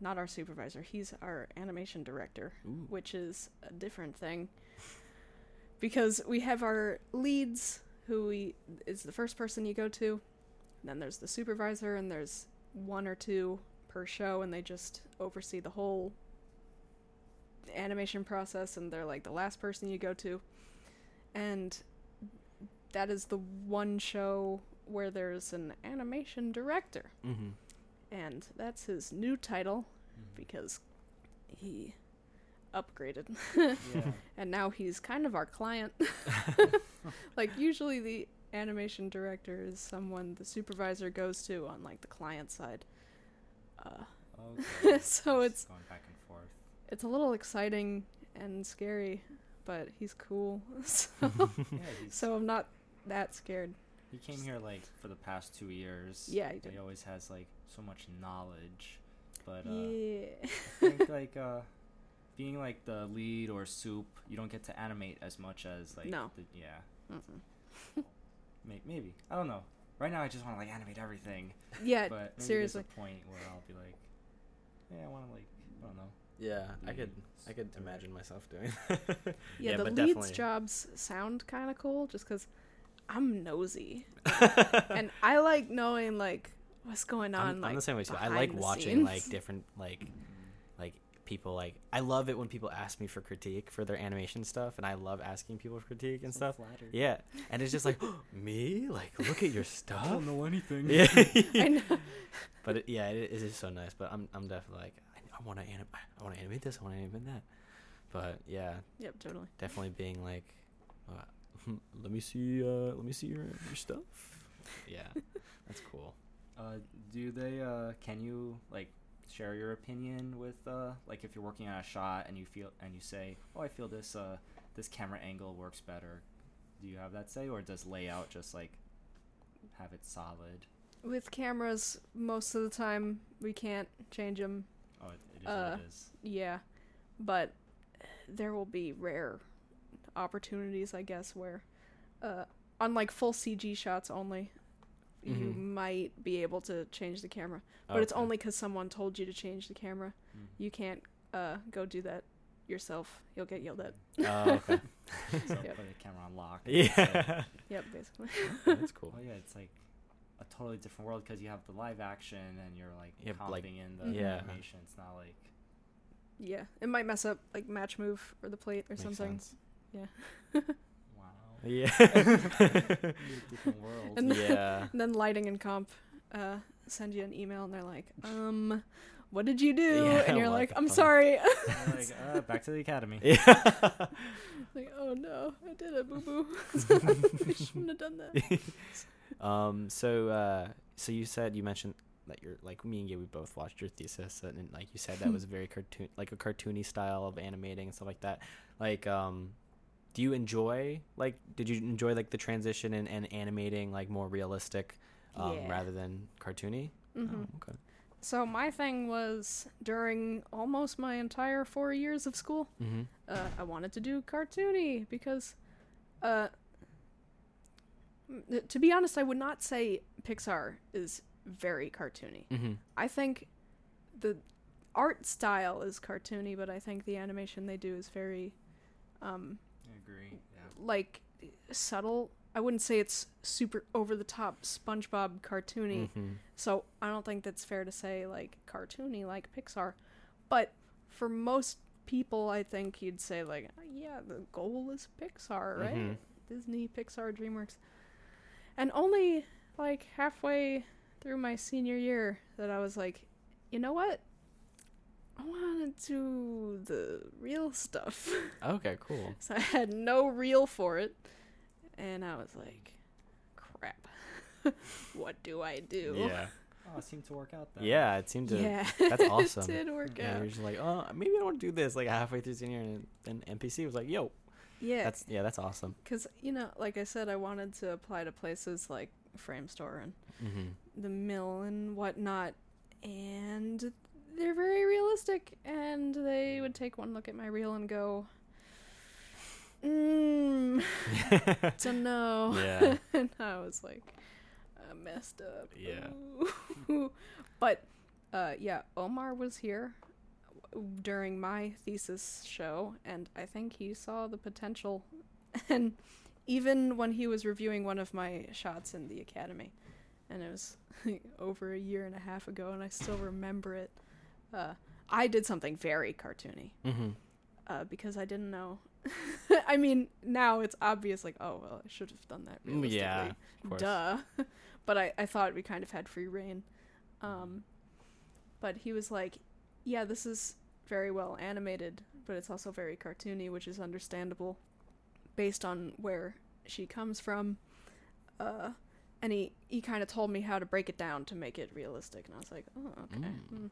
not our supervisor. He's our animation director, Ooh. which is a different thing. Because we have our leads, who we is the first person you go to. Then there's the supervisor, and there's one or two per show, and they just oversee the whole animation process, and they're like the last person you go to. And that is the one show where there's an animation director Mm-hmm. and that's his new title Mhm. because he upgraded yeah and now he's kind of our client like usually the animation director is someone the supervisor goes to on like the client side Uh, Okay. so it's going back and forth. It's a little exciting and scary, but he's cool. So, Yeah, he's, so I'm not that scared. he came here like for the past two years. Yeah, he did. He always has like so much knowledge, but uh, yeah. I think like uh, being like the lead or soup, you don't get to animate as much as like No. the, yeah, maybe I don't know. Right now, I just want to like animate everything, Yeah, but seriously. there's a point where I'll be like, yeah, I want to like I don't know. Yeah, I could I could imagine myself doing. that. Yeah, the but leads definitely. jobs sound kind of cool just because I'm nosy and I like knowing like what's going on. I'm, like I'm the same way too. I like the watching like different like like people like I love it when people ask me for critique for their animation stuff and I love asking people for critique and stuff. Yeah. And it's just like me? Like look at your stuff. I don't know anything. Yeah. I know. but it, yeah, it, it is so nice, but I'm I'm definitely like I, I want to anim- I want to animate this, I want to animate that. But yeah, Yep, totally. definitely being like uh, let me see uh let me see your your stuff. Yeah. That's cool. Uh, do they? Uh, can you like share your opinion with uh, like if you're working on a shot and you feel and you say, oh, I feel this uh this camera angle works better. Do you have that say, or does layout just like have it solid? With cameras, most of the time we can't change them. Oh, it, it is Uh, what it is. Yeah, but there will be rare opportunities, I guess, where, uh, on like full CG shots only, you Mhm. might be able to change the camera. But it's only because someone told you to change the camera. Mm. You can't uh, go do that yourself. You'll get yelled at. Oh, okay. so Yep. put the camera on lock. yeah. Yep, basically. That's cool. Oh yeah, it's like a totally different world because you have the live action and you're like Yeah, comping like- in the Yeah. animation. It's not like Yeah, it might mess up like match move or the plate or Makes something. sense. wow. Yeah. different world. And then, yeah. and then lighting and comp uh, send you an email and they're like, um, what did you do? Yeah, and you're like, I'm fuck?" sorry. You're like uh, back to the academy. Yeah. like, oh no, I did it, boo boo. I shouldn't have done that. Um. So, uh, so you said you mentioned that you're like me and you. We both watched your thesis, and, and like you said, that was very cartoon, like a cartoony style of animating and stuff like that. Like, um, do you enjoy like? Did you enjoy like the transition and, and animating like more realistic, um, Yeah. rather than cartoony? hmm Oh, okay. So my thing was during almost my entire four years of school, Mm-hmm. uh, I wanted to do cartoony because, uh, to be honest, I would not say Pixar is very cartoony. Mm-hmm. I think the art style is cartoony, but I think the animation they do is very, um, I agree. Yeah. like subtle. I wouldn't say it's super over the top SpongeBob cartoony. Mm-hmm. So I don't think that's fair to say like cartoony like Pixar. But for most people, I think you'd say like, yeah, the goal is Pixar, right? Mhm. Disney, Pixar, DreamWorks. And only like halfway through my senior year that I was like, you know what? I want to do the real stuff. Okay. Cool. so I had no reel for it. And I was like, crap. what do I do? Yeah. Oh, it seemed to work out then. Yeah. It seemed to. Yeah. That's awesome. it did work Yeah, out. you're just like, oh, maybe I want to do this. Like halfway through senior, and then MPC was like, yo, Yeah. that's yeah, that's awesome. Because, you know, like I said, I wanted to apply to places like Framestore and Mm-hmm. the mill and whatnot. And they're very realistic. And they would take one look at my reel and go, mm, don't know. yeah. and I was like, I messed up. Yeah. But uh, yeah, Omar was here during my thesis show, and I think he saw the potential. And even when he was reviewing one of my shots in the academy, and it was over a year and a half ago, and I still remember it. Uh, I did something very cartoony Mm-hmm. uh, because I didn't know. I mean, now it's obvious, like, oh, well, I should have done that Mm, realistically. yeah, of. Duh. but I, I thought we kind of had free reign. Um, but he was like, yeah, this is very well animated, but it's also very cartoony, which is understandable based on where she comes from. Uh, and he he kind of told me how to break it down to make it realistic, and I was like, oh, okay. Mm. Mm.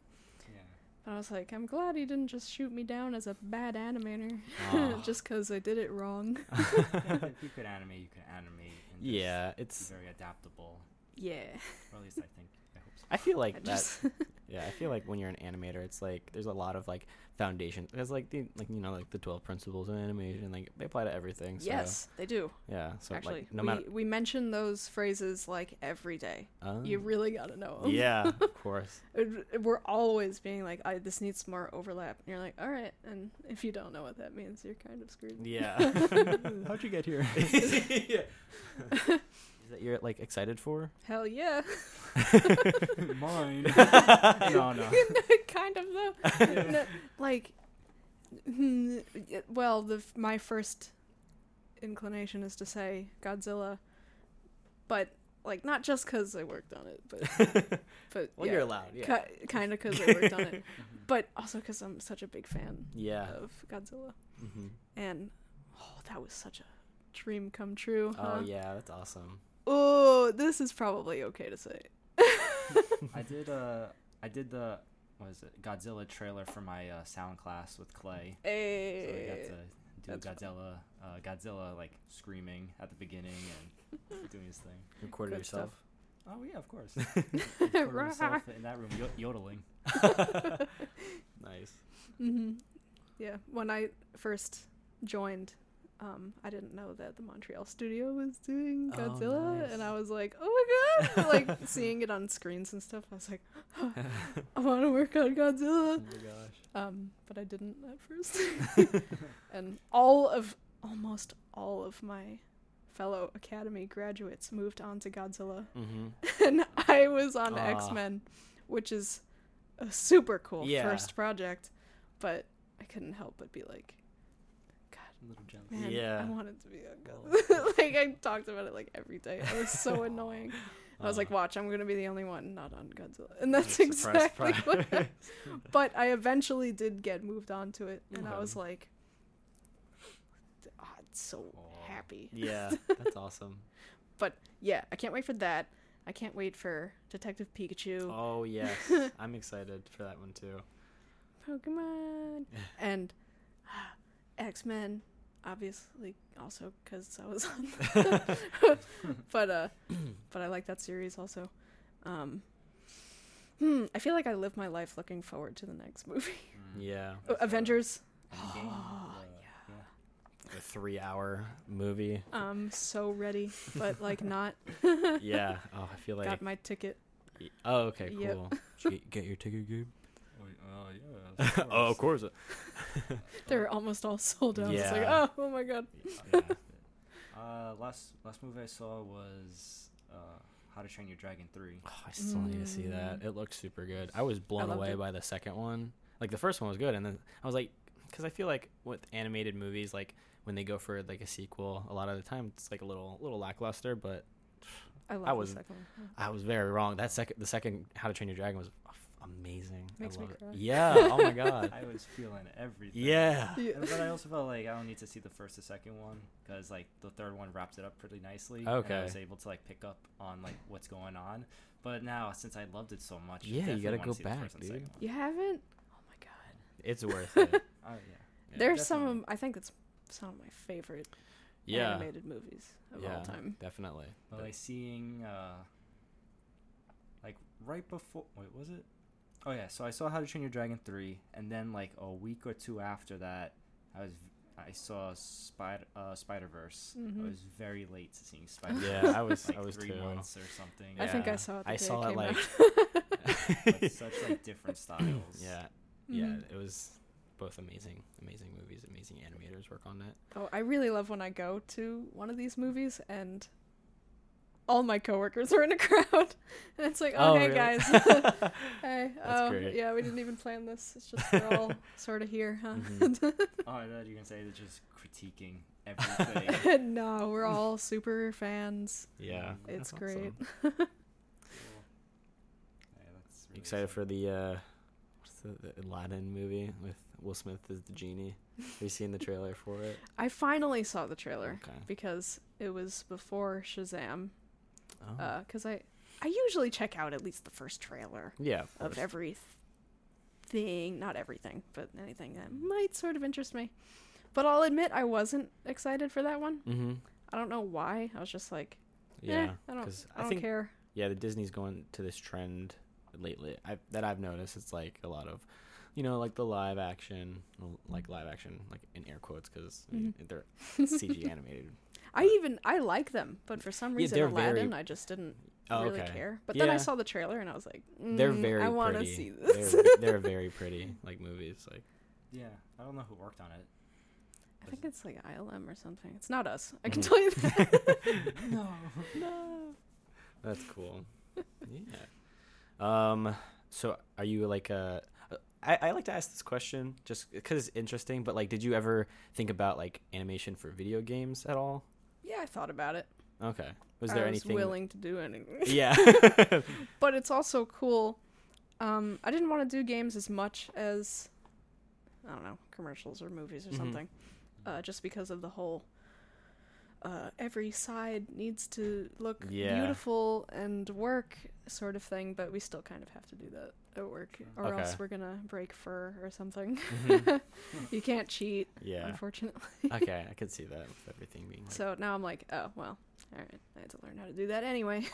Yeah. But I was like, I'm glad he didn't just shoot me down as a bad animator, Aw. just because I did it wrong. if you could animate, you could animate. And just yeah, be it's. very adaptable. yeah. Or at least I think. I hope so. I feel I like that. just Yeah, I feel like when you're an animator, it's like there's a lot of like foundation. There's like the like you know like the twelve principles of animation. Like they apply to everything. So, yes, they do. Yeah. So Actually, like no we matter. we mention those phrases like every day. Oh. You really gotta know them. yeah, of course. It- We're always being like, I, this needs more overlap. And you're like, all right. And if you don't know what that means, you're kind of screwed. Yeah. How'd you get here? yeah. Is that you're like excited for? Hell yeah. Mine. no, no. kind of though. No, like, well, the my first inclination is to say Godzilla, but like not just because I worked on it, but but well, yeah, you're allowed. Yeah. ki- kind of because I worked on it, but also because I'm such a big fan Yeah. of Godzilla, hmm and oh, that was such a dream come true. Oh huh? yeah, that's awesome. Oh, this is probably okay to say. I did uh I did the what is it Godzilla trailer for my uh, sound class with Clay. So we got to do that's fun. Godzilla uh, Godzilla like screaming at the beginning and doing his thing. Recorded Good yourself. Oh yeah, of course. Recorded myself in that room yo- yodeling. Nice. hmm Yeah, when I first joined, um, I didn't know that the Montreal studio was doing Oh, Godzilla, nice. and I was like, "Oh my god!" like seeing it on screens and stuff. I was like, "I want to work on Oh Godzilla," my gosh. um, but I didn't at first. and all of, almost all of my fellow Academy graduates moved on to Godzilla, Mm-hmm. and I was on Ah. X Men, which is a super cool Yeah. first project, but I couldn't help but be like, God, A little jealous. man, Yeah. I wanted to be a Well. Like I talked about it like every day. It was so annoying. I was like, Uh, watch, I'm gonna be the only one not on Godzilla, and that's surprise, exactly surprise. what. happened. but I eventually did get moved on to it, and I was like, oh, it's so Aw. happy. yeah, that's awesome. But yeah, I can't wait for that. I can't wait for Detective Pikachu. Oh yes, I'm excited for that one too. Pokemon and X Men, obviously also because I was on. but uh, but I like that series also. Um, hmm, I feel like I live my life looking forward to the next movie. Mm. Yeah, Oh, Avengers. Oh, the- yeah. a three-hour movie. I'm so ready, but like not. yeah. Oh, I feel like. Got my ticket. Oh, okay, Yep. cool. Did you get, get your ticket, Gabe? Oh, y- uh, oh, of course. They're almost all sold out. It's like, Yeah. oh, oh my god. Yeah. Uh, last last movie I saw was uh, How to Train Your Dragon Three. Oh, I still need to see that. Mm. It looked super good. I was blown loved away it. by the second one. Like the first one was good, and then I was like, because I feel like with animated movies, like when they go for like a sequel, a lot of the time it's like a little little lackluster. But I love was- the second one. I was very wrong. That second, the second How to Train Your Dragon was f- amazing. Makes I me love cry. It. Yeah. Oh my god. I was feeling everything. yeah. Yeah. But I also felt like I don't need to see the first or second one because like the third one wraps it up pretty nicely. And Okay. I was able to like pick up on like what's going on. But now since I loved it so much, Yeah, you gotta go back, first dude. You haven't? Oh my god. It's worth it. Oh yeah. Yeah. There's some definitely. of I think it's some of my favorite Yeah. animated movies of yeah. all time. Definitely. But like seeing uh like right before wait was it? Oh yeah, so I saw How to Train Your Dragon three, and then like a week or two after that, I was I saw Spider uh, Spider Verse. Mhm. I was very late to seeing Spider. Yeah, I was. like I was three too. months or something. Yeah. I think I saw it. The I day saw it came like. out. Such like different styles. Yeah. Yeah. Mhm. It was both amazing, amazing movies. Amazing animators work on it. Oh, I really love when I go to one of these movies and all my coworkers are in a crowd, and it's like, oh, hey really? guys, hey, That's oh great. yeah, we didn't even plan this. It's just we're all sort of here, huh? Mhm. Oh, I thought you were gonna say they're just critiquing everything. no, we're all super fans. Yeah. It's great. awesome. Cool. Yeah, really excited for the uh, what's the, the Aladdin movie with Will Smith as the genie? Have you seen the trailer for it? I finally saw the trailer Okay. because it was before Shazam, Oh. because I I usually check out at least the first trailer yeah, of of every thing, not everything, but anything that might sort of interest me. But I'll admit I wasn't excited for that one. Mm-hmm. I don't know why. I was just like, Yeah, eh, I don't, I don't think care. yeah, the Disney's going to this trend lately. I, that I've noticed. It's like a lot of, you know, like the live action, like live action, like in air quotes, because Mhm. they're CG animated. I even I like them, but for some reason they're very- Aladdin I just didn't Oh, really okay. care. But then I saw the trailer and I was like, They're "Mm, very I want to pretty. see this. They're, they're very pretty, like movies. Like Yeah, I don't know who worked on it. I think it's like ILM or something. It's not us. I can tell you that. no. no, that's cool. yeah. Um. So, are you like a? I, I like to ask this question just because it's interesting. But like, did you ever think about like animation for video games at all? Yeah, I thought about it. Okay. Was there I anything? was willing to do anything. Yeah. but it's also cool. Um, I didn't want to do games as much as I don't know commercials or movies or Mhm. something, uh, just because of the whole. Uh, every side needs to look Yeah. beautiful and work, sort of thing. But we still kind of have to do that at work, or Okay. else we're gonna break fur or something. Mhm. you can't cheat, yeah. unfortunately. Okay, I could see that with everything being. Like, So now I'm like, oh well, all right. I had to learn how to do that anyway.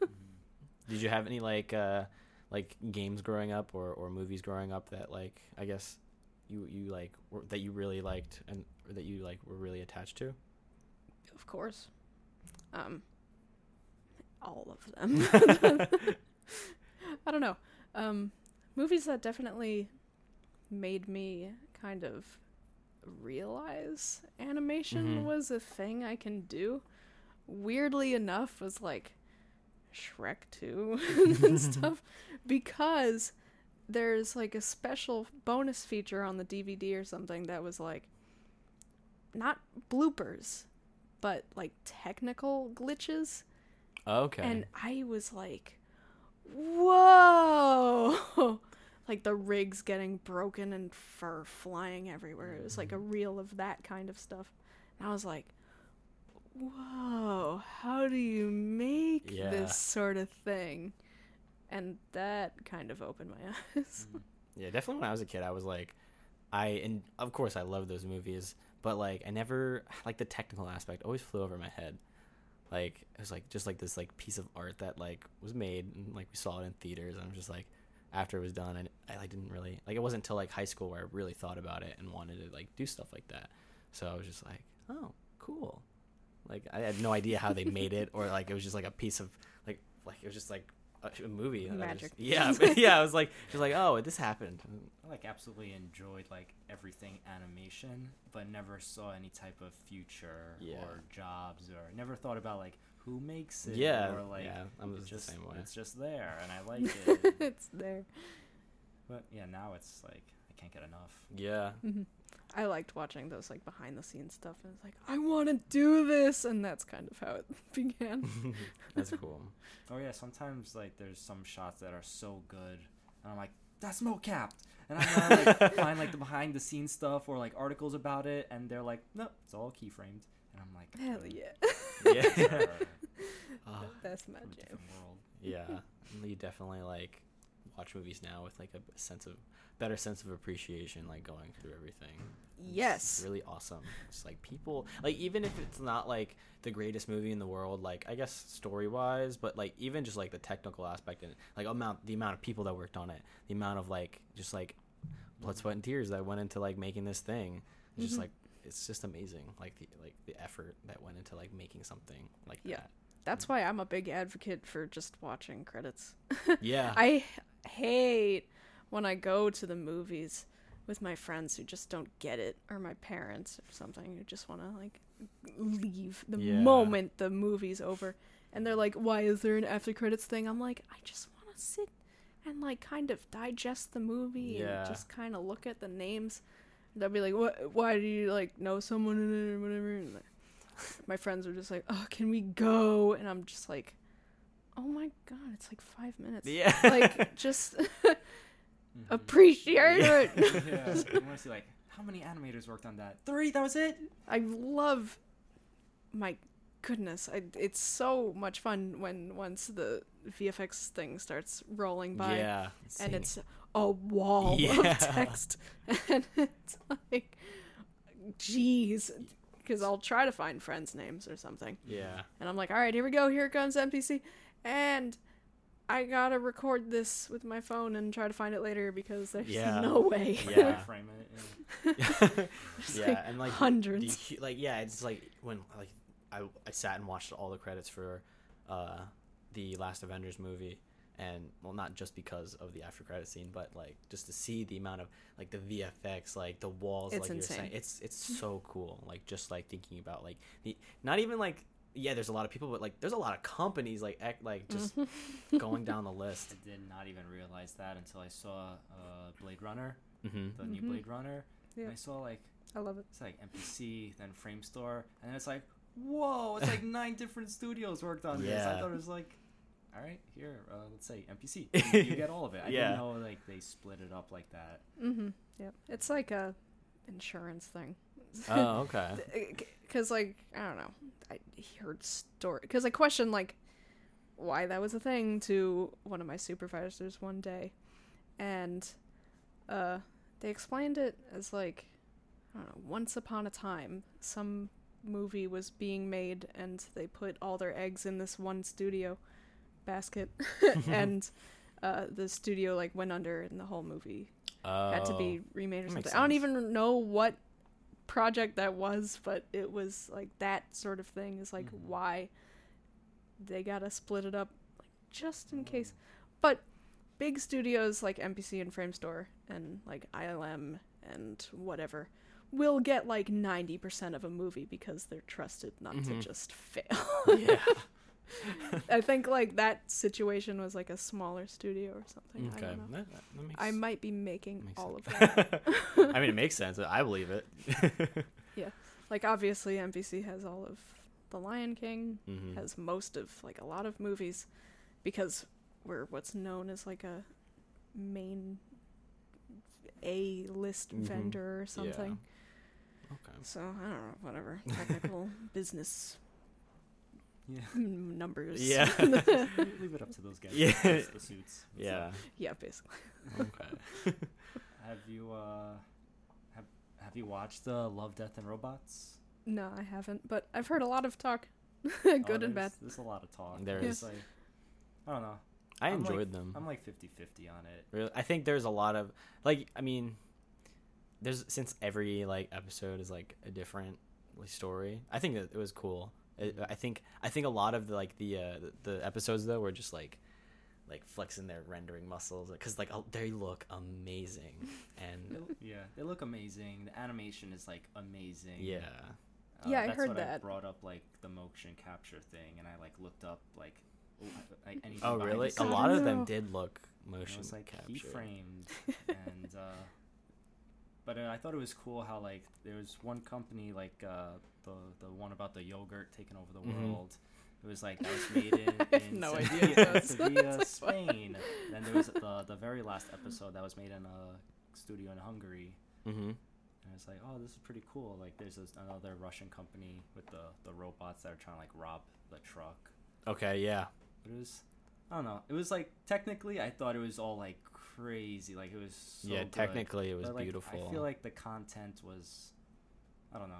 Did you have any like uh like games growing up or or movies growing up that like I guess you you like were, that you really liked and or that you like were really attached to? Of course. Um all of them. I don't know. Um movies that definitely made me kind of realize animation Mhm. was a thing I can do. Weirdly enough was like Shrek 2 and stuff because there's like a special bonus feature on the DVD or something that was like not bloopers but like technical glitches Okay. and I was like whoa! Like the rigs getting broken and fur flying everywhere. It was like a mm-hmm. reel of that kind of stuff. And I was like whoa how do you make Yeah. this sort of thing? And that kind of opened my eyes. Mm-hmm. Yeah, definitely when I was a kid, I was like, I and of course I love those movies, but like I never like the technical aspect always flew over my head. Like it was like just like this like piece of art that like was made and like we saw it in theaters. And I'm just like, after it was done, and I like didn't really like it wasn't until like high school where I really thought about it and wanted to like do stuff like that. So I was just like, oh, cool. Like I had no idea how they made it, or like it was just like a piece of like like it was just like a, a movie. that Magic. just- yeah, yeah. I was like, just like, oh, this happened. I like absolutely enjoyed like everything animation, but never saw any type of future Yeah. or jobs or never thought about like who makes it Yeah, or like yeah, I'm it's just the same way. It's just there and I like it. it's there but yeah, now it's like I can't get enough. Yeah, hmm I liked watching those like behind the scenes stuff, and it's like I want to do this, and that's kind of how it began. that's cool. Oh yeah, sometimes like there's some shots that are so good, and I'm like, that's mocap, and I gotta like find like the behind the scenes stuff or like articles about it, and they're like, no, it's all keyframed, and I'm like, Hell yeah, Yeah, "We're Ah, that's my from jam. yeah. You definitely like watch movies now with like a sense of better sense of appreciation, like going through everything. Yes. really awesome. It's like people like even if it's not like the greatest movie in the world, like I guess story wise, but like even just like the technical aspect and like amount the amount of people that worked on it, the amount of like just like blood, sweat, and tears that went into like making this thing. It's just Mhm. like it's just amazing, like the like the effort that went into like making something like Yeah. that. That's why I'm a big advocate for just watching credits. Yeah. I hate when I go to the movies with my friends who just don't get it, or my parents or something who just want to like leave the Yeah. moment the movie's over, and they're like, "Why is there an after credits thing?" I'm like, I just want to sit and like kind of digest the movie Yeah. and just kind of look at the names. They'll be like, "What? Why do you like know someone in it or whatever?" And like, my friends are just like, "Oh, can we go?" And I'm just like, "Oh my god, it's like five minutes." yeah. like just Mhm. appreciate Yeah. it. yeah, I want to see like how many animators worked on that. Three. That was it. I love my goodness, I, it's so much fun when once the VFX thing starts rolling by yeah, and seeing- it's a wall Yeah. of text and it's like jeez because I'll try to find friends names or something yeah, and I'm like all right here we go here comes MPC and I gotta record this with my phone and try to find it later because there's Yeah. no way Yeah. Frame it. Yeah. Yeah, like, and like hundreds do you- like yeah, it's like when like I I sat and watched all the credits for uh the last Avengers movie and well not just because of the after credit scene but like just to see the amount of like the VFX like the walls It's like you were saying insane. it's it's so cool like just like thinking about like the not even like yeah there's a lot of people but like there's a lot of companies like ec- like just Mm-hmm. going down the list I did not even realize that until I saw uh, Blade Runner, hmm the new Mhm. Blade Runner. Yeah. And I saw like I love it it's like MPC, then Framestore, and then it's like, whoa, it's like nine different studios worked on this. I thought it was like, all right, here, uh, let's say MPC. you, you get all of it. I Yeah. didn't know like they split it up like that. mm-hmm yeah it's like a insurance thing oh okay. Because like i don't know. I heard story because i questioned like why that was a thing to one of my supervisors one day. And uh they explained it as like i don't know once upon a time some movie was being made and they put all their eggs in this one studio basket. And uh the studio like went under and the whole movie had to be remade or something. I don't even know what project that was, but it was like that sort of thing is like Mhm. why they gotta split it up like just in case. But big studios like MPC and Framestore and like ILM and whatever will get like 90% of a movie because they're trusted not to Mhm. just fail. yeah I think like that situation was like a smaller studio or something. I okay don't know. that, that, I might be making all sense. of that. I mean, it makes sense. I believe it. Yeah, like obviously MPC has all of The Lion King, Mhm. has most of like a lot of movies because we're what's known as like a main A list Mhm. vendor or something. Okay. So I don't know, whatever. Technical business Yeah. numbers. Yeah. Leave it up to those guys. Yeah. The suits. Yeah. up? yeah, basically. Okay. Have you uh, have have you watched uh, Love, Death, and Robots? No, I haven't, but I've heard a lot of talk, Oh, good and bad. there's- There's a lot of talk. There is. Like, I don't know. I I'm like- enjoyed them. I'm like 50-50 on it. Really, I think there's a lot of like. I mean, there's since every like episode is like a different like, story. I think that it was cool. It, I think I think a lot of the like the uh, the, the episodes though were just like like flexing their rendering muscles because like oh, they look amazing and Yeah, they look amazing. The animation is like amazing. yeah Uh, Yeah, I that's heard what I that. brought up like the motion capture thing, and I like looked up like, ooh, like anything. oh really the a I lot scenes, of them did look and motion It was like captured. key framed, and uh, but uh, I thought it was cool how like there was one company like uh, the the one about the yogurt taking over the Mhm. world. It was like that was made in, in no Sevilla, Sevilla. Spain. then there was the the very last episode that was made in a studio in Hungary. mm-hmm. And I was like, oh, this is pretty cool. Like, there's this, another Russian company with the, the robots that are trying to like rob the truck. okay yeah But it was, I don't know. It was like technically, I thought it was all like crazy. Like it was. So yeah good. technically it was But, like, beautiful I feel like the content was, I don't know.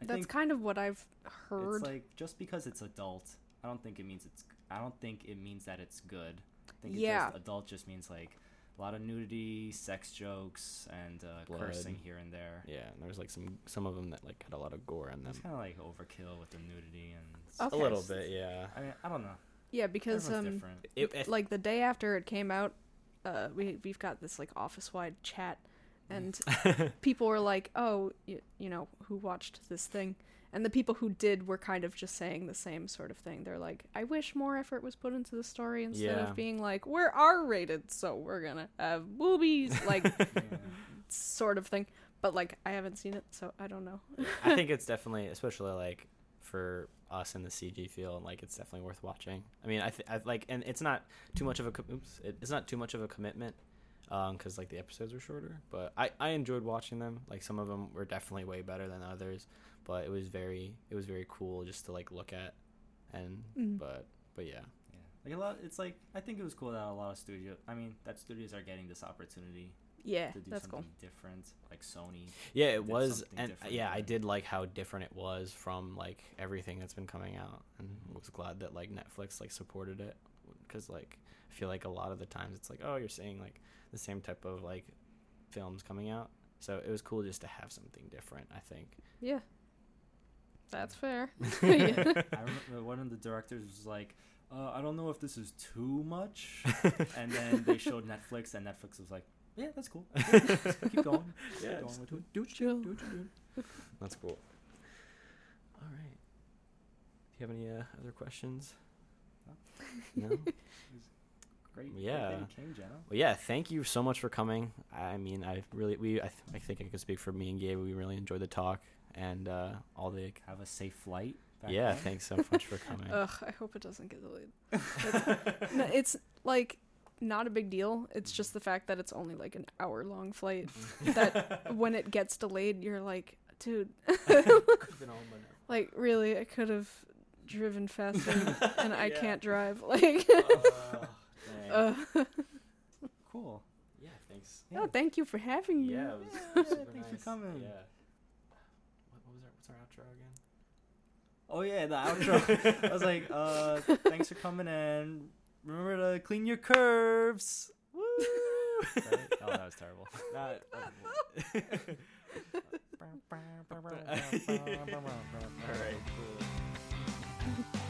I That's think kind of what I've heard. it's like just because it's adult, I don't think it means it's. I don't think it means that it's good. I think it's Yeah. just, adult just means like a lot of nudity, sex jokes, and uh, cursing here and there. yeah and there was like some some of them that like had a lot of gore in them It's kind of like overkill with the nudity and. Okay. a little bit yeah I mean, I don't know. yeah, because Everyone's um, different. it, it, like the day after it came out, uh, we we've got this like office wide chat, and people were like, "Oh, you, you know, who watched this thing?" And the people who did were kind of just saying the same sort of thing. They're like, "I wish more effort was put into the story instead Yeah. of being like, we're R rated, so we're gonna have boobies," like Yeah. sort of thing. But like, I haven't seen it, so I don't know. I think it's definitely, especially like for us in the CG field, and like it's definitely worth watching. I mean, I, th- I like, and it's not too much of a, com- oops, it, it's not too much of a commitment, um, because like the episodes are shorter. But I, I enjoyed watching them. Like some of them were definitely way better than others, but it was very, it was very cool just to like look at and Mm. but but yeah. Yeah, like a lot. It's like I think it was cool that a lot of studio. I mean, that studios are getting this opportunity Yeah, to do that's something cool. different, like Sony. Yeah, it was, and different yeah, I did like how different it was from like everything that's been coming out, and was glad that like Netflix like supported it, because like I feel like a lot of the times it's like oh you're seeing like the same type of like films coming out, so it was cool just to have something different. I think. Yeah, that's fair. I remember one of the directors was like, uh, "I don't know if this is too much," and then they showed Netflix, and Netflix was like, "Yeah, that's cool. Keep going. Yeah, Keep just going with do, it." do what you do. Do what you do. That's cool. All right. Do you have any uh, other questions? No. Great. great Yeah. that you came, Well, yeah, thank you so much for coming. I mean, I really, we, I, th- I think I could speak for me and Gabe. We really enjoyed the talk and uh, all the. Have a safe flight. back Yeah, home. thanks so much for coming. Ugh, I hope it doesn't get delayed. It's, no, it's like not a big deal. It's just the fact that it's only like an hour long flight. That when it gets delayed, you're like, dude, like really, I could have driven faster, and I Yeah. can't drive. Like, Dang. uh, Cool. yeah, thanks. oh, thank you for having me. Yeah, it was Yeah, super thanks for coming. Yeah. What, what was our, what's our outro again? Oh yeah, the outro. I was like, uh, thanks for coming and remember to clean your curves. Woo! Right? Oh, that was terrible. Not, All right, cool.